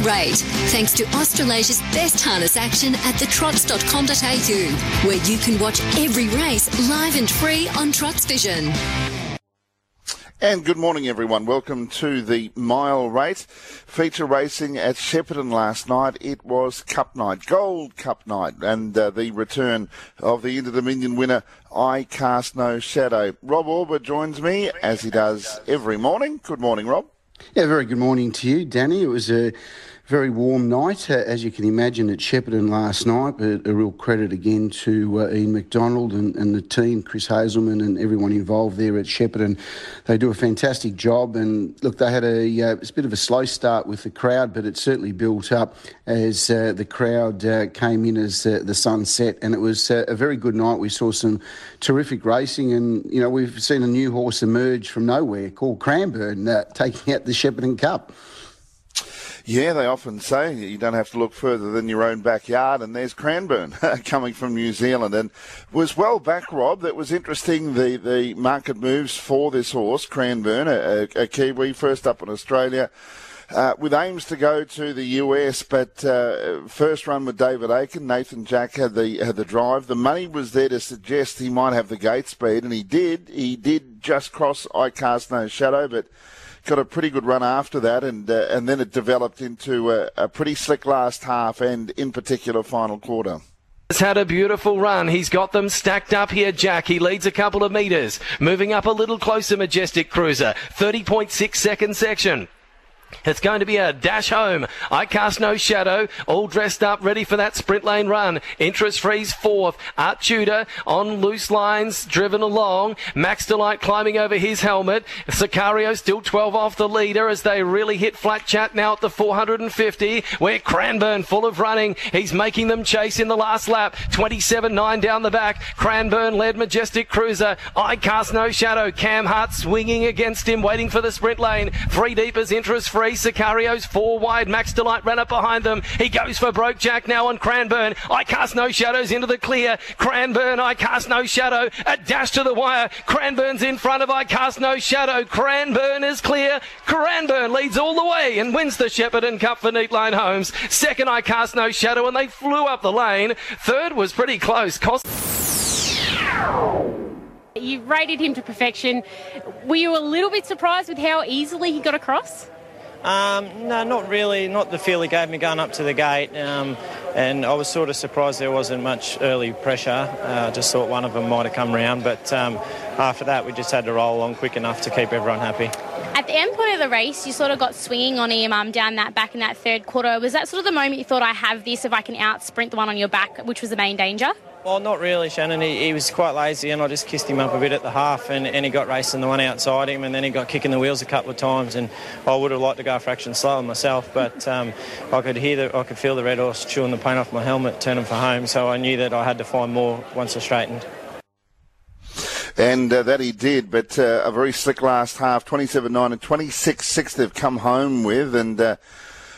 rate, thanks to Australasia's best harness action at thetrots.com.au, where you can watch every race live and free on Trots Vision. And good morning, everyone. Welcome to the mile rate feature racing at Shepparton last night. It was Cup night, Gold Cup night, and uh, the return of the Inter Dominion winner, I Cast No Shadow. Rob Auber joins me as he does every morning. Good morning, Rob. Yeah, very good morning to you, Danny. It was a very warm night, uh, as you can imagine, at Shepparton last night. But a real credit again to uh, Ian McDonald and, and, the team, Chris Hazelman, and everyone involved there at Shepparton. They do a fantastic job. And look, they had a, uh, a bit of a slow start with the crowd, but it certainly built up as uh, the crowd uh, came in as uh, the sun set. And it was a very good night. We saw some terrific racing, and you know we've seen a new horse emerge from nowhere called Cranbourne, taking out the Shepparton Cup. Yeah, they often say you don't have to look further than your own backyard, and there's Cranbourne coming from New Zealand, and was well back, Rob. That was interesting. The the market moves for this horse, Cranbourne, a, a, Kiwi, first up in Australia. Uh, with aims to go to the US, but uh, first run with David Aiken, Nathan Jack had the had the drive. The money was there to suggest he might have the gate speed, and he did. He did just cross I cast no shadow, but got a pretty good run after that, and uh, and then it developed into a, a pretty slick last half, and in particular final quarter. Has had a beautiful run. He's got them stacked up here, Jack. He leads a couple of metres. Moving up a little closer, Majestic Cruiser. 30.6 second section. It's going to be a dash home. I cast no shadow. All dressed up, ready for that sprint lane run. Interest freeze fourth. Art Tudor on loose lines, driven along. Max Delight climbing over his helmet. Sicario still 12 off the leader as they really hit flat chat now at the 450. Where Cranbourne full of running. He's making them chase in the last lap. 27-9 down the back. Cranbourne led Majestic Cruiser. I cast no shadow. Cam Hart swinging against him, waiting for the sprint lane. Three deepers interest free three. Sicario's four wide. Max Delight ran up behind them. He goes for Broke Jack now on Cranbourne. I cast no shadows into the clear. Cranbourne, I cast no shadow. A dash to the wire. Cranbourne's in front of I cast no shadow. Cranbourne is clear. Cranbourne leads all the way and wins the Shepparton Cup for Neat Line Homes. Second, I cast no shadow and they flew up the lane. Third was pretty close. Cost- you rated him to perfection. Were you a little bit surprised with how easily he got across? Um, no, not really. Not the feel he gave me going up to the gate. Um, and I was sort of surprised there wasn't much early pressure. Uh, I uh, just thought one of them might have come round. But um, after that, we just had to roll along quick enough to keep everyone happy. At the end point of the race, you sort of got swinging on him um, down that back in that third quarter. Was that sort of the moment you thought, I have this if I can out sprint the one on your back, which was the main danger? Well, not really, Shannon. He, he, was quite lazy, and I just kissed him up a bit at the half, and, and he got racing the one outside him, and then he got kicking the wheels a couple of times. And I would have liked to go a fraction slower myself, but um, I could hear the, I could feel the red horse chewing the paint off my helmet, turning for home. So I knew that I had to find more once I straightened. And uh, that he did, but uh, a very slick last half, 27-9 and 26-6 they've come home with, and. Uh,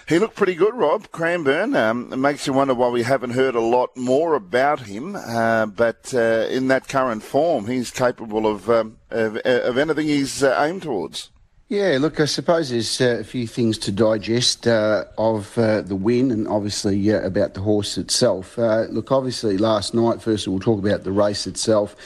he looked pretty good, Rob Cranbourne. Um, it makes you wonder why we haven't heard a lot more about him. Uh, but uh, in that current form, he's capable of um, of, of, anything he's uh, aimed towards. Yeah, look, I suppose there's uh, a few things to digest uh, of uh, the win and obviously about the horse itself. look, obviously, last night, first of all, we'll talk about the race itself.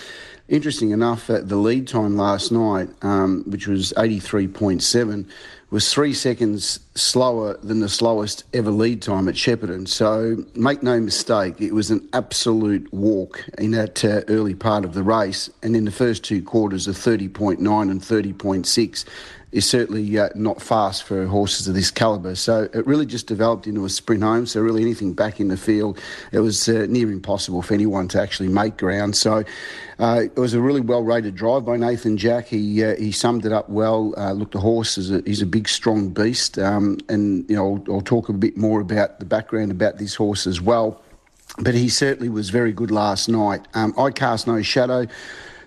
Interesting enough, the lead time last night, um, which was 83.7, was three seconds slower than the slowest ever lead time at Shepparton. So make no mistake, it was an absolute walk in that uh, early part of the race. And in the first two quarters of 30.9 and 30.6, is certainly uh, not fast for horses of this calibre. So it really just developed into a sprint home. So really anything back in the field, it was uh, near impossible for anyone to actually make ground. So uh, it was a really well rated drive by Nathan Jack. He uh, he summed it up well. Uh, look, the horse is a, he's a big, strong beast, um, and you know I'll, I'll talk a bit more about the background about this horse as well. But he certainly was very good last night. Um, I cast no shadow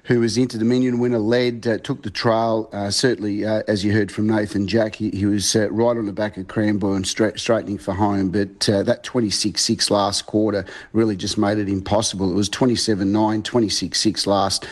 who was Inter Dominion winner, led, uh, took the trail. Uh, certainly, uh, as you heard from Nathan Jack, he, he was uh, right on the back of Cranbourne, straight, straightening for home. But uh, that 26 6 last quarter really just made it impossible. It was 27 9, 26 6 last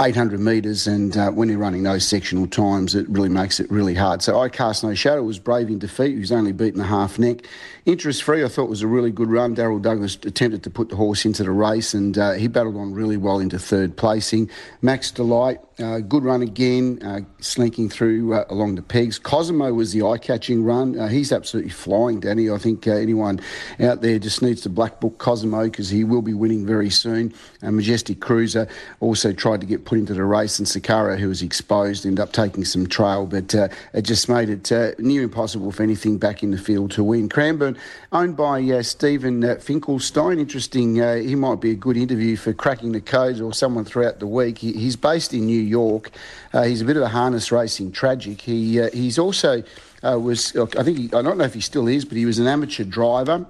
800 metres. And uh, when you're running those sectional times, it really makes it really hard. So I cast no shadow, was brave in defeat. He was only beaten a half neck. Interest free, I thought was a really good run. Daryl Douglas attempted to put the horse into the race and he battled on really well into third placing. Max Delight, uh, good run again, uh, slinking through uh, along the pegs. Cosimo was the eye-catching run. Uh, he's absolutely flying, Danny. I think uh, anyone out there just needs to black book Cosimo because he will be winning very soon. Majestic Cruiser also tried to get put into the race, and Sicario, who was exposed, ended up taking some trail, but it just made it near impossible for anything back in the field to win. Cranbourne, owned by Stephen Finkelstein. Interesting. he might be a good interview for cracking the codes or someone throughout the week. He, he's based in New York. Uh, he's a bit of a harness racing tragic. He uh, he's also uh, was I think he, I don't know if he still is, but he was an amateur driver.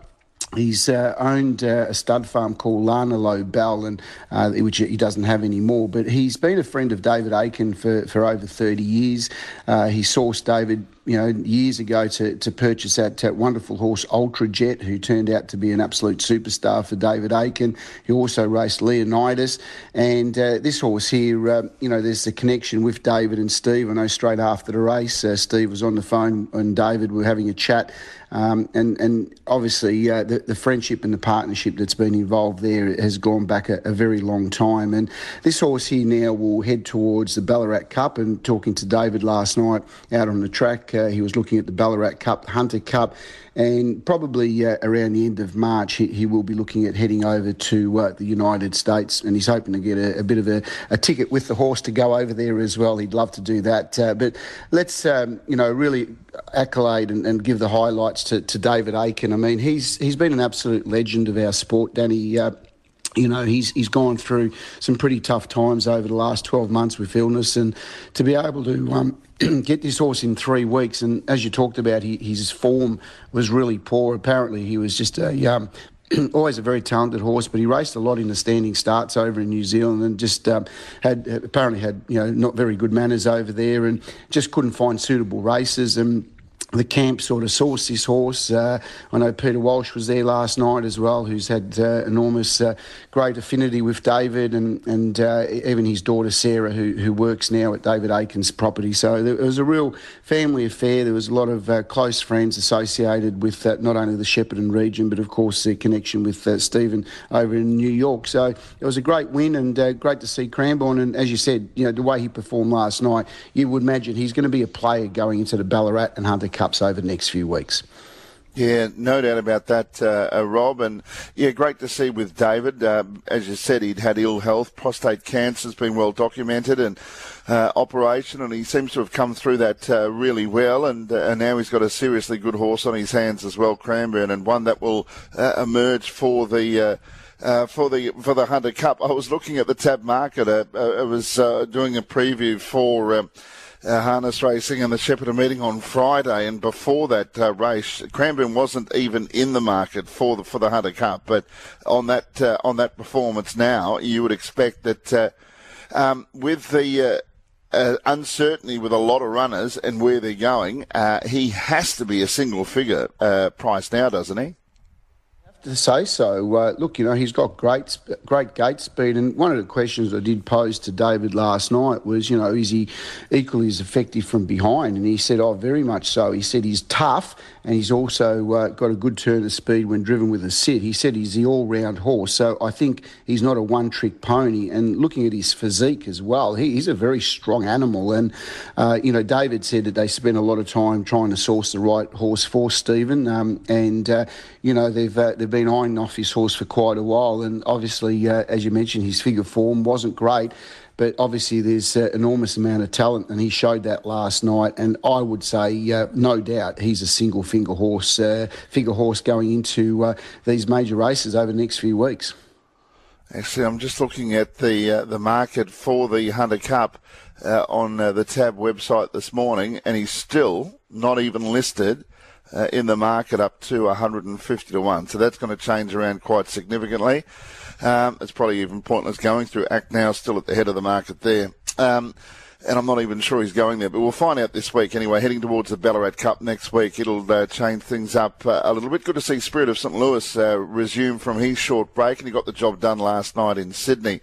He's uh, owned uh, a stud farm called Larnalow Bell, and uh, which he doesn't have anymore. But he's been a friend of David Aiken for, for over 30 years. he sourced David you know, years ago to, to purchase that uh, wonderful horse Ultra Jet, who turned out to be an absolute superstar for David Aiken. He also raced Leonidas, and uh, this horse here, uh, you know, there's a connection with David and Steve. I know straight after the race, uh, Steve was on the phone and David were having a chat, um, and and obviously uh, the, the friendship and the partnership that's been involved there has gone back a, a very long time. And this horse here now will head towards the Ballarat Cup. And talking to David last night out on the track. He was looking at the Ballarat Cup, the Hunter Cup, and probably uh, around the end of March, he, he, will be looking at heading over to uh, the United States, and he's hoping to get a, a bit of a, a, ticket with the horse to go over there as well. He'd love to do that. Uh, but let's, um, you know, really accolade and, and, give the highlights to, to David Aiken. I mean, he's he's been an absolute legend of our sport, Danny. Uh, you know, he's he's gone through some pretty tough times over the last 12 months with illness, and to be able to um, get this horse in three weeks, and as you talked about, he, his form was really poor. Apparently, he was just a um, always a very talented horse, but he raced a lot in the standing starts over in New Zealand and just um, had apparently had you know not very good manners over there, and just couldn't find suitable races and the camp sort of sourced this horse. Uh, I know Peter Walsh was there last night as well, who's had uh, enormous, uh, great affinity with David and and uh, even his daughter Sarah, who who works now at David Aiken's property. So it was a real family affair. There was a lot of uh, close friends associated with uh, not only the Shepparton region, but of course the connection with Stephen over in New York. So it was a great win and great to see Cranbourne. And as you said, you know the way he performed last night, you would imagine he's going to be a player going into the Ballarat and Hunter Cups over the next few weeks. Yeah, no doubt about that, uh, uh, Rob. And yeah, great to see with David. Uh, as you said, he'd had ill health, prostate cancer has been well documented, and uh, operation, and he seems to have come through that uh, really well. And uh, and now he's got a seriously good horse on his hands as well, Cranbourne, and one that will emerge for the. Uh, for the for the Hunter Cup. I was looking at the tab market. Uh, I was doing a preview for um, uh, harness racing and the Shepparton meeting on Friday, and before that uh, race, Cranbourne wasn't even in the market for the for the Hunter Cup. But on that uh, on that performance now, you would expect that uh, um, with the uh, uh, uncertainty with a lot of runners and where they're going, he has to be a single figure price now, doesn't he? To say so. Uh, look, you know, he's got great, great gate speed. And one of the questions I did pose to David last night was, you know, is he equally as effective from behind? And he said, oh, very much so. He said he's tough and he's also uh, got a good turn of speed when driven with a sit. He said he's the all-round horse. So I think he's not a one-trick pony. And looking at his physique as well, he, he's a very strong animal. And, uh, you know, David said that they spent a lot of time trying to source the right horse for Stephen. Um, and, uh, you know, they've, uh, they've been eyeing off his horse for quite a while, and obviously, uh, as you mentioned, his figure form wasn't great. But obviously, there's an enormous amount of talent, and he showed that last night. And I would say, uh, no doubt, he's a single finger horse, uh, figure horse going into uh, these major races over the next few weeks. Actually, I'm just looking at the uh, the market for the Hunter Cup uh, on uh, the Tab website this morning, and he's still not even listed uh, in the market up to 150 to 1. So that's going to change around quite significantly. Um, it's probably even pointless going through Act now, still at the head of the market there. Um, and I'm not even sure he's going there, but we'll find out this week anyway. Heading towards the Ballarat Cup next week, it'll uh, change things up uh, a little bit. Good to see Spirit of St. Louis uh, resume from his short break, and he got the job done last night in Sydney.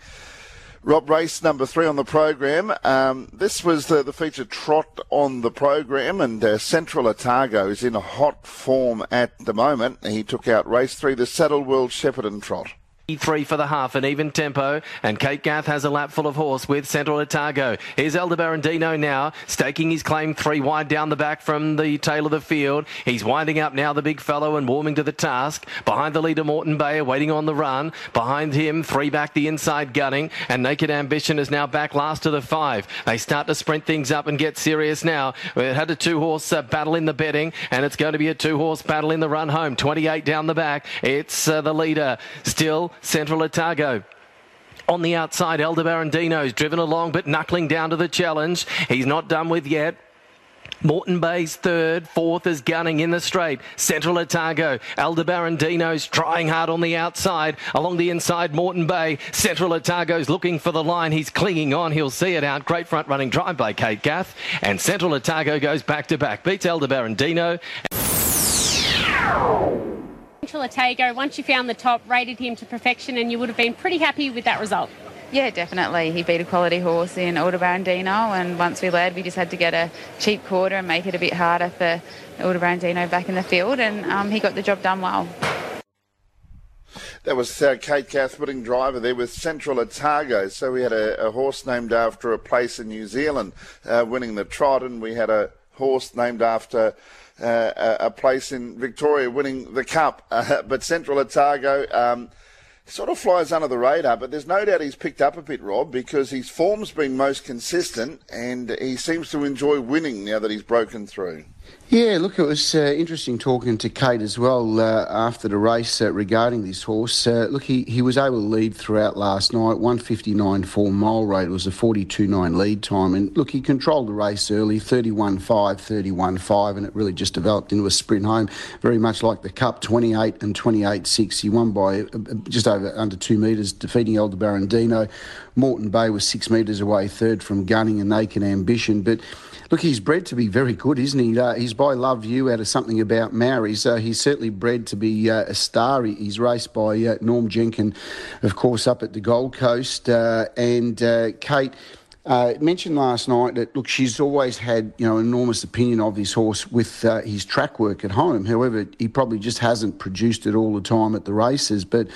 Rob, race number three on the program. Um, this was the, the featured trot on the program, and uh, Central Otago is in hot form at the moment. He took out race three, the Saddle World Shepparton Trot. Three for the half, an even tempo, and Kate Gath has a lap full of horse with Central Otago. Here's Aldebarandino now, staking his claim three wide down the back from the tail of the field. He's winding up now, the big fellow, and warming to the task. Behind the leader, Morton Bayer, waiting on the run. Behind him, three back the inside gunning, and Naked Ambition is now back last to the five. They start to sprint things up and get serious now. It had a two horse uh, battle in the betting, and it's going to be a two horse battle in the run home. 28 down the back. It's uh, the leader still Central Otago. On the outside, Aldebarandino's driven along but knuckling down to the challenge. He's not done with yet. Moreton Bay's third, fourth is gunning in the straight. Central Otago, Aldebarandino's trying hard on the outside. Along the inside, Moreton Bay. Central Otago's looking for the line. He's clinging on. He'll see it out. Great front running drive by Kate Gath. And Central Otago goes back to back. Beats Aldebarandino. Central Otago, once you found the top, rated him to perfection, and you would have been pretty happy with that result. Yeah, definitely. He beat a quality horse in Aldebarandino, and once we led, we just had to get a cheap quarter and make it a bit harder for Aldebarandino back in the field, and um, he got the job done well. That was uh, Kate Gath winning driver there with Central Otago. So we had a, a, horse named after a place in New Zealand uh, winning the trot, and we had a horse named after a place in Victoria winning the cup. Uh, but Central Otago um, sort of flies under the radar, but there's no doubt he's picked up a bit, Rob, because his form's been most consistent and he seems to enjoy winning now that he's broken through. Yeah, look, it was uh, interesting talking to Kate as well uh, after the race uh, regarding this horse. Uh, look, he, he was able to lead throughout last night, 159 4 mile rate. Was a 42 9 lead time. And look, he controlled the race early, 31 5, 31 5, and it really just developed into a sprint home, very much like the Cup, 28 and 28 6. He won by uh, just over under two metres, defeating Aldebarandino. Moreton Bay was six metres away, third from Gunning and Naked Ambition. But Look, he's bred to be very good, isn't he? Uh, he's by Love You out of something about Maoris. Uh, he's certainly bred to be uh, a star. He's raced by uh, Norm Jenkin, of course, up at the Gold Coast. Uh, and Kate. Uh, mentioned last night that look, she's always had you know enormous opinion of this horse with uh, his track work at home. However, he probably just hasn't produced it all the time at the races. But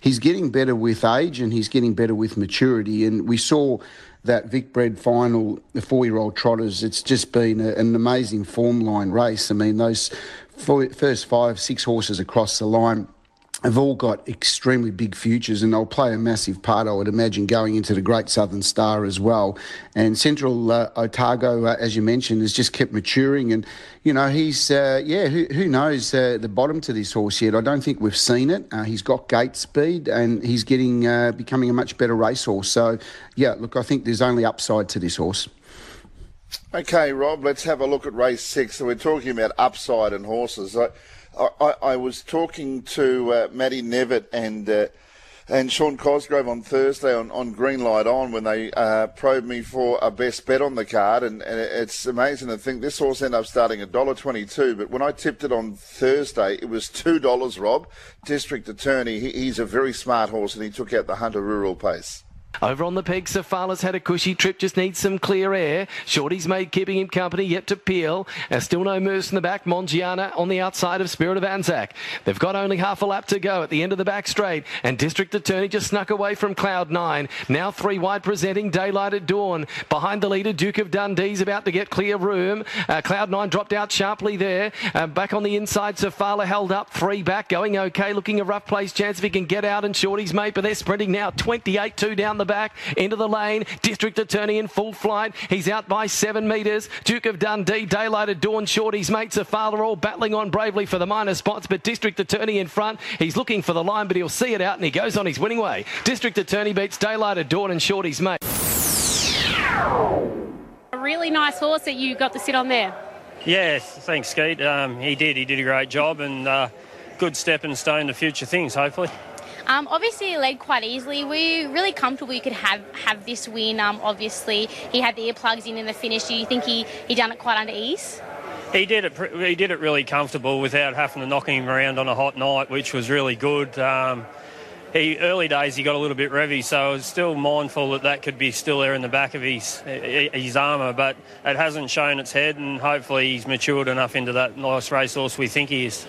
he's getting better with age and he's getting better with maturity. And we saw that Vic Bred final, the four year old trotters, it's just been a, an amazing form line race. I mean, those four, first five, six horses across the line have all got extremely big futures and they'll play a massive part, I would imagine, going into the Great Southern Star as well. And Central uh, Otago, uh, as you mentioned, has just kept maturing. And, you know, he's, uh, yeah, who, who knows uh, the bottom to this horse yet? I don't think we've seen it. Uh, he's got gate speed and he's getting, uh, becoming a much better racehorse. So, yeah, look, I think there's only upside to this horse. Okay, Rob, let's have a look at race six. So we're talking about upside and horses. I, I, I was talking to uh, Matty Nevitt and uh, and Sean Cosgrove on Thursday on, on Green Light On when they uh, probed me for a best bet on the card, and, and it's amazing to think this horse ended up starting at dollar twenty two, but when I tipped it on Thursday, it was two dollars. Rob, District Attorney, he, he's a very smart horse, and he took out the Hunter Rural Pace. Over on the peg, Safala's had a cushy trip, just needs some clear air. Shorty's made keeping him company, yet to peel. Uh, still no moose in the back. Mongiana on the outside of Spirit of Anzac. They've got only half a lap to go at the end of the back straight, and District Attorney just snuck away from Cloud 9. Now three wide presenting Daylight at Dawn. Behind the leader, Duke of Dundee's about to get clear room. Uh, Cloud 9 dropped out sharply there. Uh, back on the inside, Safala held up three back, going okay, looking a rough place chance if he can get out, and Shorty's mate, but they're sprinting now 28 2 down the back into the lane. District Attorney in full flight. He's out by seven metres. Duke of Dundee, Daylight at Dawn, Shorty's mates are father all battling on bravely for the minor spots, but District Attorney in front. He's looking for the line, but he'll see it out and he goes on his winning way. District Attorney beats Daylight at Dawn and Shorty's mate. A really nice horse that you got to sit on there. Yes, thanks, Skeet. Um, he did. He did a great job and uh, good stepping stone to future things, hopefully. Um, obviously, he led quite easily. Were you really comfortable you could have, have this win? Um, obviously, he had the earplugs in in the finish. Do you think he, he done it quite under ease? He did it. He did it really comfortable without having to knock him around on a hot night, which was really good. Um, he early days he got a little bit revy, so I was still mindful that that could be still there in the back of his his armour, but it hasn't shown its head, and hopefully he's matured enough into that nice racehorse we think he is.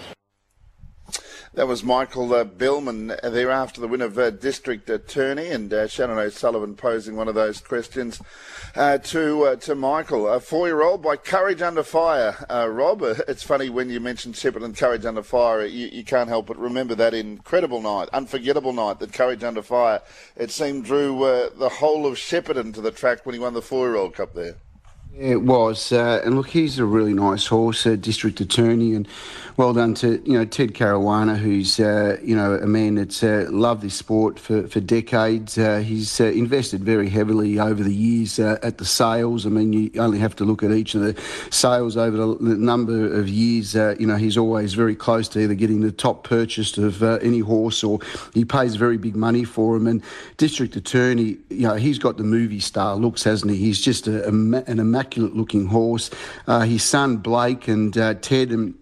That was Michael uh, Bellman there after the win of uh, District Attorney and uh, Shannon O'Sullivan posing one of those questions uh, to uh, to Michael. A four-year-old by Courage Under Fire. Uh, Rob, it's funny when you mention Shepparton Courage Under Fire, you, you, can't help but remember that incredible night, unforgettable night that Courage Under Fire, it seemed, drew the whole of Shepparton to the track when he won the four-year-old cup there. It was, uh, and look, he's a really nice horse, uh, district attorney, and well done to you know Ted Caruana, who's uh, you know a man that's uh, loved this sport for for decades. Uh, he's uh, invested very heavily over the years at the sales. I mean, you only have to look at each of the sales over the, the number of years. you know, he's always very close to either getting the top purchase of any horse, or he pays very big money for him. And district attorney, you know, he's got the movie star looks, hasn't he? He's just a, a, an immaculate immaculate looking horse. Uh, his son Blake and uh, Ted and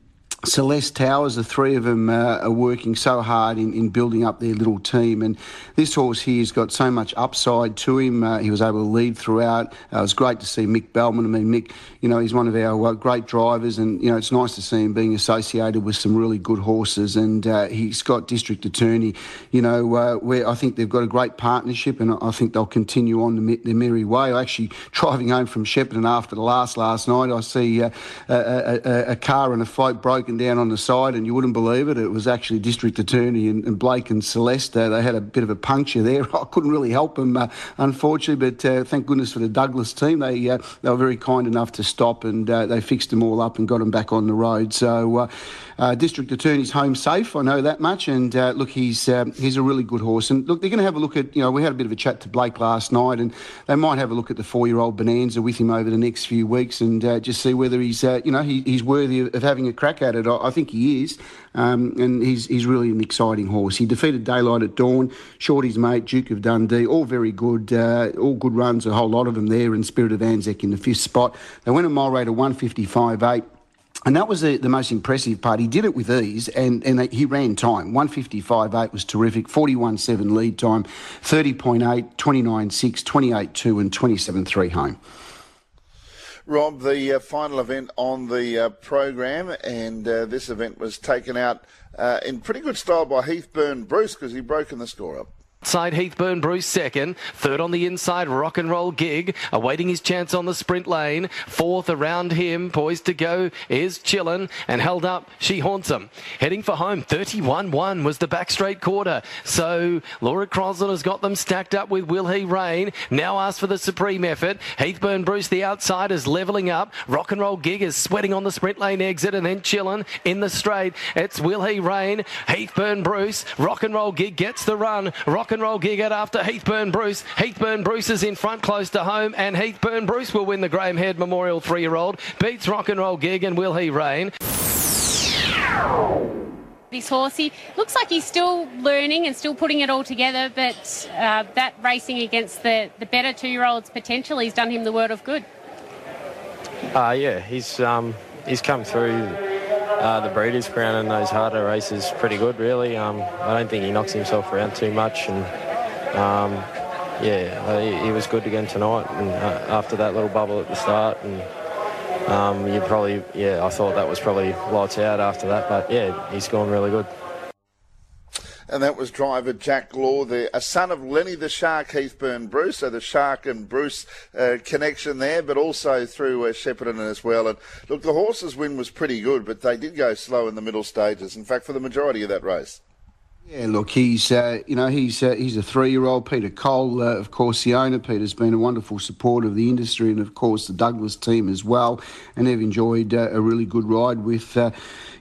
Celeste Towers, the three of them uh, are working so hard in, in building up their little team. And this horse here has got so much upside to him. Uh, he was able to lead throughout. Uh, it was great to see Mick Bellman. I mean, Mick, you know, he's one of our uh, great drivers, and, you know, it's nice to see him being associated with some really good horses. And uh, he's got District Attorney, you know, uh, where I think they've got a great partnership, and I think they'll continue on the, their merry way. Actually, driving home from Shepparton after the last last night, I see a, a, a car and a float broken down on the side, and you wouldn't believe it. It was actually District Attorney and, and Blake and Celeste. Uh, they had a bit of a puncture there. I couldn't really help them, uh, unfortunately, but uh, thank goodness for the Douglas team. They uh, they were very kind enough to stop and uh, they fixed them all up and got them back on the road. So uh, District Attorney's home safe. I know that much. And look, he's he's a really good horse. And look, they're going to have a look at. You know, we had a bit of a chat to Blake last night, and they might have a look at the four-year-old Bonanza with him over the next few weeks and just see whether he's you know he, he's worthy of, of having a crack at it. I, I think he is, um, and he's he's really an exciting horse. He defeated Daylight at Dawn, Shorty's mate, Duke of Dundee, all very good, uh, all good runs, a whole lot of them there, and Spirit of Anzac in the fifth spot. They went a mile rate of 155.8. And that was the, the most impressive part. He did it with ease and, and he ran time. 155.8 was terrific, 41.7 lead time, 30.8, 29.6, 28.2, and 27.3 home. Rob, the uh, final event on the uh, program, and uh, this event was taken out uh, in pretty good style by Heathburn Bruce because he broken the score up. Side Heathburn Bruce second. Third on the inside, rock and roll gig. Awaiting his chance on the sprint lane. Fourth around him, poised to go, is Chillin. And held up, she haunts him. Heading for home, 31 1 was the back straight quarter. So Laura Crosland has got them stacked up with Will He Rain. Now asked for the supreme effort. Heathburn Bruce, the outside, is levelling up. Rock and roll gig is sweating on the sprint lane exit and then Chillin in the straight. It's Will He Rain. Heathburn Bruce. Rock and roll gig gets the run. Rock rock and roll gig at after Heathburn Bruce. Heathburn Bruce is in front close to home, and Heathburn Bruce will win the Graham Head Memorial three year old. Beats rock and roll gig, and will he reign? This horse, he looks like he's still learning and still putting it all together, but uh, that racing against the, the better two year olds potentially has done him the world of good. Uh, yeah, he's um, he's come through uh, the Breeders' Crown and those harder races pretty good, really. Um, I don't think he knocks himself around too much, and um, yeah, uh, he, he, was good again tonight. And uh, after that little bubble at the start, and um, you probably, yeah, I thought that was probably lights out after that, but yeah, he's gone really good and that was driver Jack Law, the a son of Lenny the Shark Heathburn Bruce, so the Shark and Bruce uh, connection there, but also through uh, Shepparton as well. And look, the horses' win was pretty good, but they did go slow in the middle stages. In fact, for the majority of that race. Yeah, look, he's uh, you know he's uh, he's a three-year-old. Peter Cole, uh, of course, the owner. Peter's been a wonderful supporter of the industry, and of course the Douglas team as well. And they've enjoyed uh, a really good ride with uh,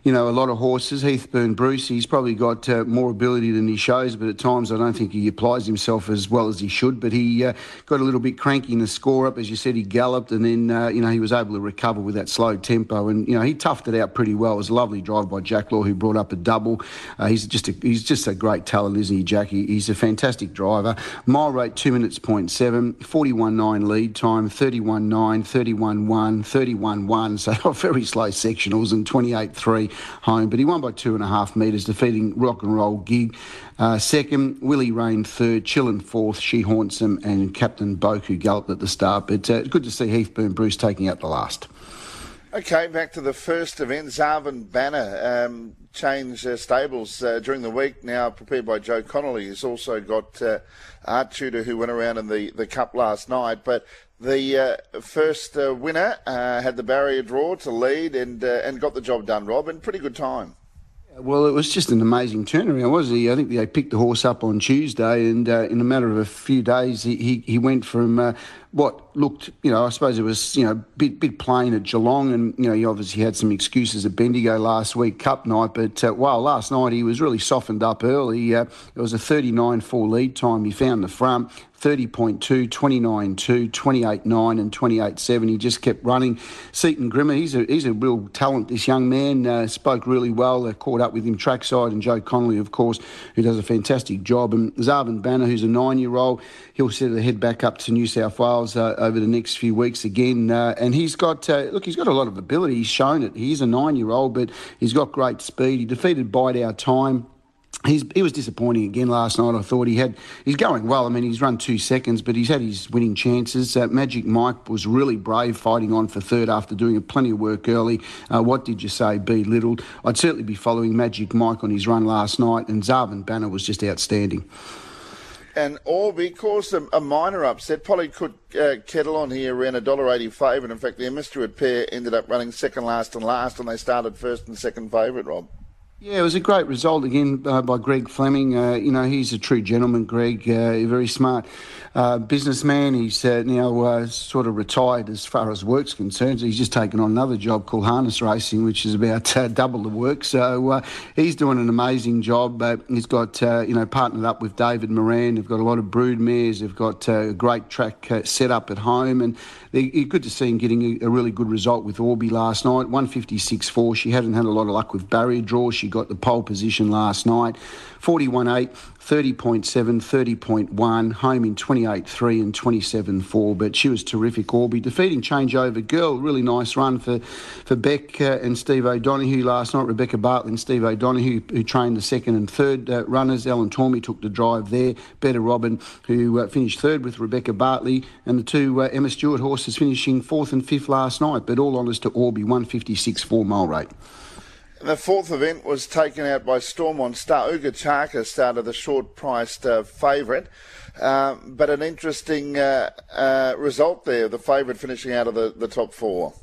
you know, a lot of horses. Heathburn Bruce, he's probably got uh, more ability than he shows, but at times I don't think he applies himself as well as he should. But he uh, got a little bit cranky in the score up. As you said, he galloped and then, uh, you know, he was able to recover with that slow tempo. And, you know, he toughed it out pretty well. It was a lovely drive by Jack Law, who brought up a double. Uh, he's just a, he's just a great talent, isn't he, Jackie? He's a fantastic driver. Mile rate, 2 minutes, point seven, 41.9 lead time, 31.9, 31.1, 31.1. So very slow sectionals and 28.3 home, but he won by two and a half metres, defeating Rock and Roll Gig. Uh, second, Willie Rain third, Chillin fourth, She Haunts Him, and Captain who galloped at the start. But uh, good to see Heathburn Bruce taking out the last. Okay, back to the first event. Zarvin Banner um, changed uh, stables uh, during the week. Now prepared by Joe Connolly. He's also got uh, Art Tudor, who went around in the, the Cup last night. But the uh, first uh, winner uh, had the barrier draw to lead and and got the job done, Rob, in pretty good time. Well, it was just an amazing turnaround, wasn't he? I think they picked the horse up on Tuesday, and uh, in a matter of a few days, he, he, he went from uh, what looked, you know, I suppose it was, you know, bit bit plain at Geelong, and you know, he obviously had some excuses at Bendigo last week, Cup night. But uh, well, last night he was really softened up early. Uh, it was a 39-4 lead time. He found the front. 30.2, 29.2, 28.9 and 28.7. He just kept running. Seaton Grima, he's a, he's a real talent, this young man. Uh, spoke really well. They caught up with him trackside. And Joe Connolly, of course, who does a fantastic job. And Zarvin Banner, who's a nine-year-old, he'll set the head back up to New South Wales uh, over the next few weeks again. Uh, and he's got, uh, look, he's got a lot of ability. He's shown it. He's a nine-year-old, but he's got great speed. He defeated Bide Our Time He's, he was disappointing again last night. I thought he had he's going well. I mean, he's run two seconds, but he's had his winning chances. Uh, Magic Mike was really brave, fighting on for third after doing plenty of work early. Uh, what did you say? Belittled. I'd certainly be following Magic Mike on his run last night, and Zarvin Banner was just outstanding. And Orby caused a, a minor upset. Polly could uh, kettle on here around a dollar eighty favourite. In fact, the Emma Stewart pair ended up running second last and last, and they started first and second favourite. Rob. Yeah, it was a great result again uh, by Greg Fleming. Uh, you know, he's a true gentleman, Greg, uh, very smart uh, businessman. He's uh, now uh, sort of retired as far as work's concerned. He's just taken on another job called harness racing, which is about double the work. So he's doing an amazing job. he's got, you know, partnered up with David Moran. They've got a lot of brood mares. They've got a great track set up at home. And it's good to see him getting a, a really good result with Orby last night. 156.4. She hadn't had a lot of luck with barrier draws. She got the pole position last night. 41.8, 30.7, 30.1, home in 28.3 and 27.4. But she was terrific, Orby. Defeating Changeover Girl, really nice run for, for Beck uh, and Steve O'Donoghue last night. Rebecca Bartley and Steve O'Donoghue, who trained the second and third uh, runners. Ellen Tormey took the drive there. Better Robin, who uh, finished third with Rebecca Bartley. And the two uh, Emma Stewart horses finishing fourth and fifth last night. But all honours to Orby, 156 4 mile rate. The fourth event was taken out by Stormont Star. Uga Chaka started the short-priced uh, favourite, uh, but an interesting uh, uh, result there. The favourite finishing out of the, the top four.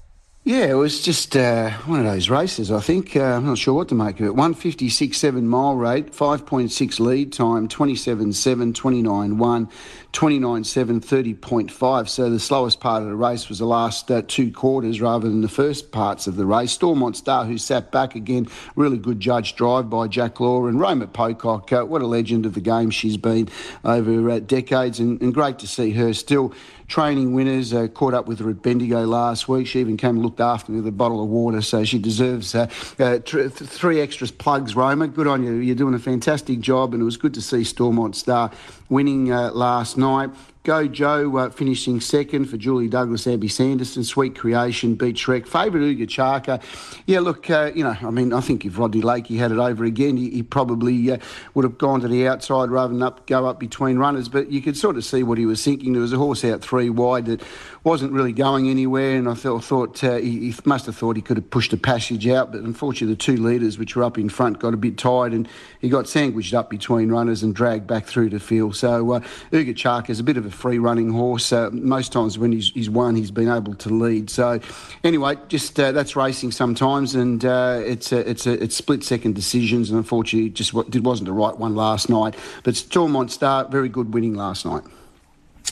Yeah, it was just uh, one of those races, I think. Uh, I'm not sure what to make of it. 156.7 mile rate, 5.6 lead time, 27.7, 29.1, 29.7, 30.5. So the slowest part of the race was the last uh, two quarters rather than the first parts of the race. Stormont Star, who sat back again, really good judge drive by Jack Law. And Roma Pocock, uh, what a legend of the game she's been over uh, decades. And, and great to see her still training winners. Uh, caught up with her at Bendigo last week. She even came and looked after me with a bottle of water, so she deserves uh, uh, tr- three extra plugs, Roma. Good on you. You're doing a fantastic job, and it was good to see Stormont Star winning uh, last night. No, I, Go Joe uh, finishing second for Julie Douglas, Abby Sanderson, Sweet Creation, Beat Shrek. Favourite Uga Chaka. Yeah, look, uh, you know, I mean, I think if Rodney Lakey had it over again, he, he probably uh, would have gone to the outside rather than up, go up between runners. But you could sort of see what he was thinking. There was a horse out three wide that wasn't really going anywhere, and I thought, thought uh, he, he, must have thought he could have pushed a passage out. But unfortunately, the two leaders, which were up in front, got a bit tired, and he got sandwiched up between runners and dragged back through the field. So uh, Uga Chaka is a bit of a free running horse. Uh, most times when he's, he's won, he's been able to lead. So anyway, just uh, that's racing sometimes, and uh, it's a, it's a, it's split second decisions, and unfortunately, just what, it wasn't the right one last night. But Stormont Star, very good winning last night.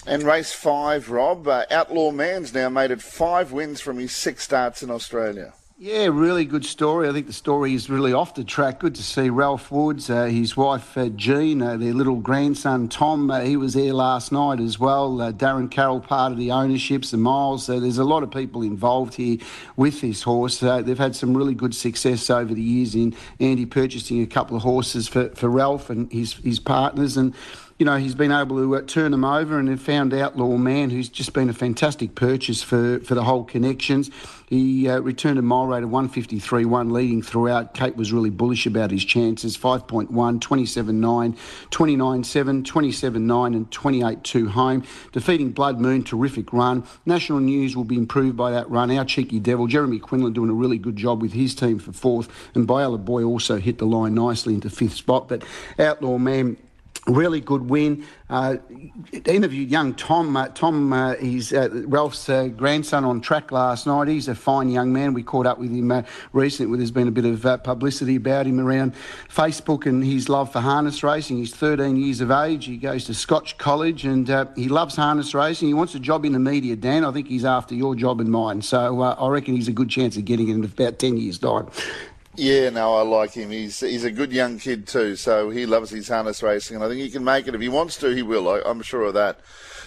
And race five, Rob, uh, Outlaw Man's now made it five wins from his six starts in Australia. Yeah, really good story. I think the story is really off the track. Good to see Ralph Woods, uh, his wife uh, Jean, uh, their little grandson Tom. Uh, he was there last night as well. Uh, Darren Carroll, part of the ownerships, the miles. Uh, there's a lot of people involved here with this horse. they've had some really good success over the years in Andy purchasing a couple of horses for, for Ralph and his his partners and you know, he's been able to uh, turn them over and found Outlaw Man, who's just been a fantastic purchase for, for the whole connections. He uh, returned a mile rate of 153.1, leading throughout. Kate was really bullish about his chances 5.1, 27.9, 29.7, 27.9, and 28.2 home. Defeating Blood Moon, terrific run. National News will be improved by that run. Our cheeky devil, Jeremy Quinlan, doing a really good job with his team for fourth. And Biala Boy also hit the line nicely into fifth spot. But Outlaw Man really good win. Uh, interviewed young Tom. Uh, Tom, uh, he's uh, Ralph's uh, grandson on track last night. He's a fine young man. We caught up with him uh, recently. There's been a bit of publicity about him around Facebook and his love for harness racing. He's 13 years of age. He goes to Scotch College and he loves harness racing. He wants a job in the media, Dan. I think he's after your job and mine. So I reckon he's a good chance of getting it in about 10 years' time. Yeah, no, I like him. He's he's a good young kid too, so he loves his harness racing, and I think he can make it. If he wants to, he will. I, am sure of that.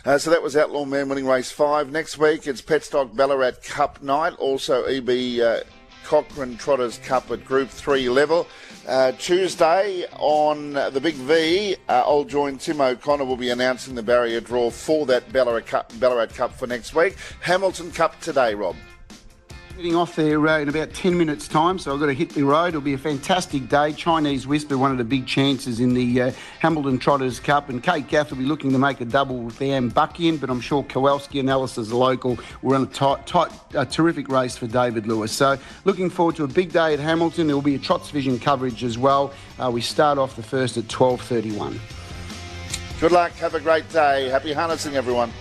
Uh, so that was Outlaw Man winning race five. Next week it's Petstock Ballarat Cup night, also EB uh, Cochrane Trotters Cup at Group Three level. Uh, Tuesday on the Big V, uh, Join Tim O'Connor will be announcing the barrier draw for that Ballarat Cup, Ballarat Cup for next week. Hamilton Cup today, Rob. Getting off there uh, in about 10 minutes' time, so I've got to hit the road. It'll be a fantastic day. Chinese Whisper, one of the big chances in the uh, Hamilton Trotters Cup, and Kate Gath will be looking to make a double with Anne Buck in, but I'm sure Kowalski and Alice as a local will run a tight, tight, a terrific race for David Lewis. So looking forward to a big day at Hamilton. There will be a Trots Vision coverage as well. Uh, we start off the first at 12.31. Good luck. Have a great day. Happy harnessing, everyone.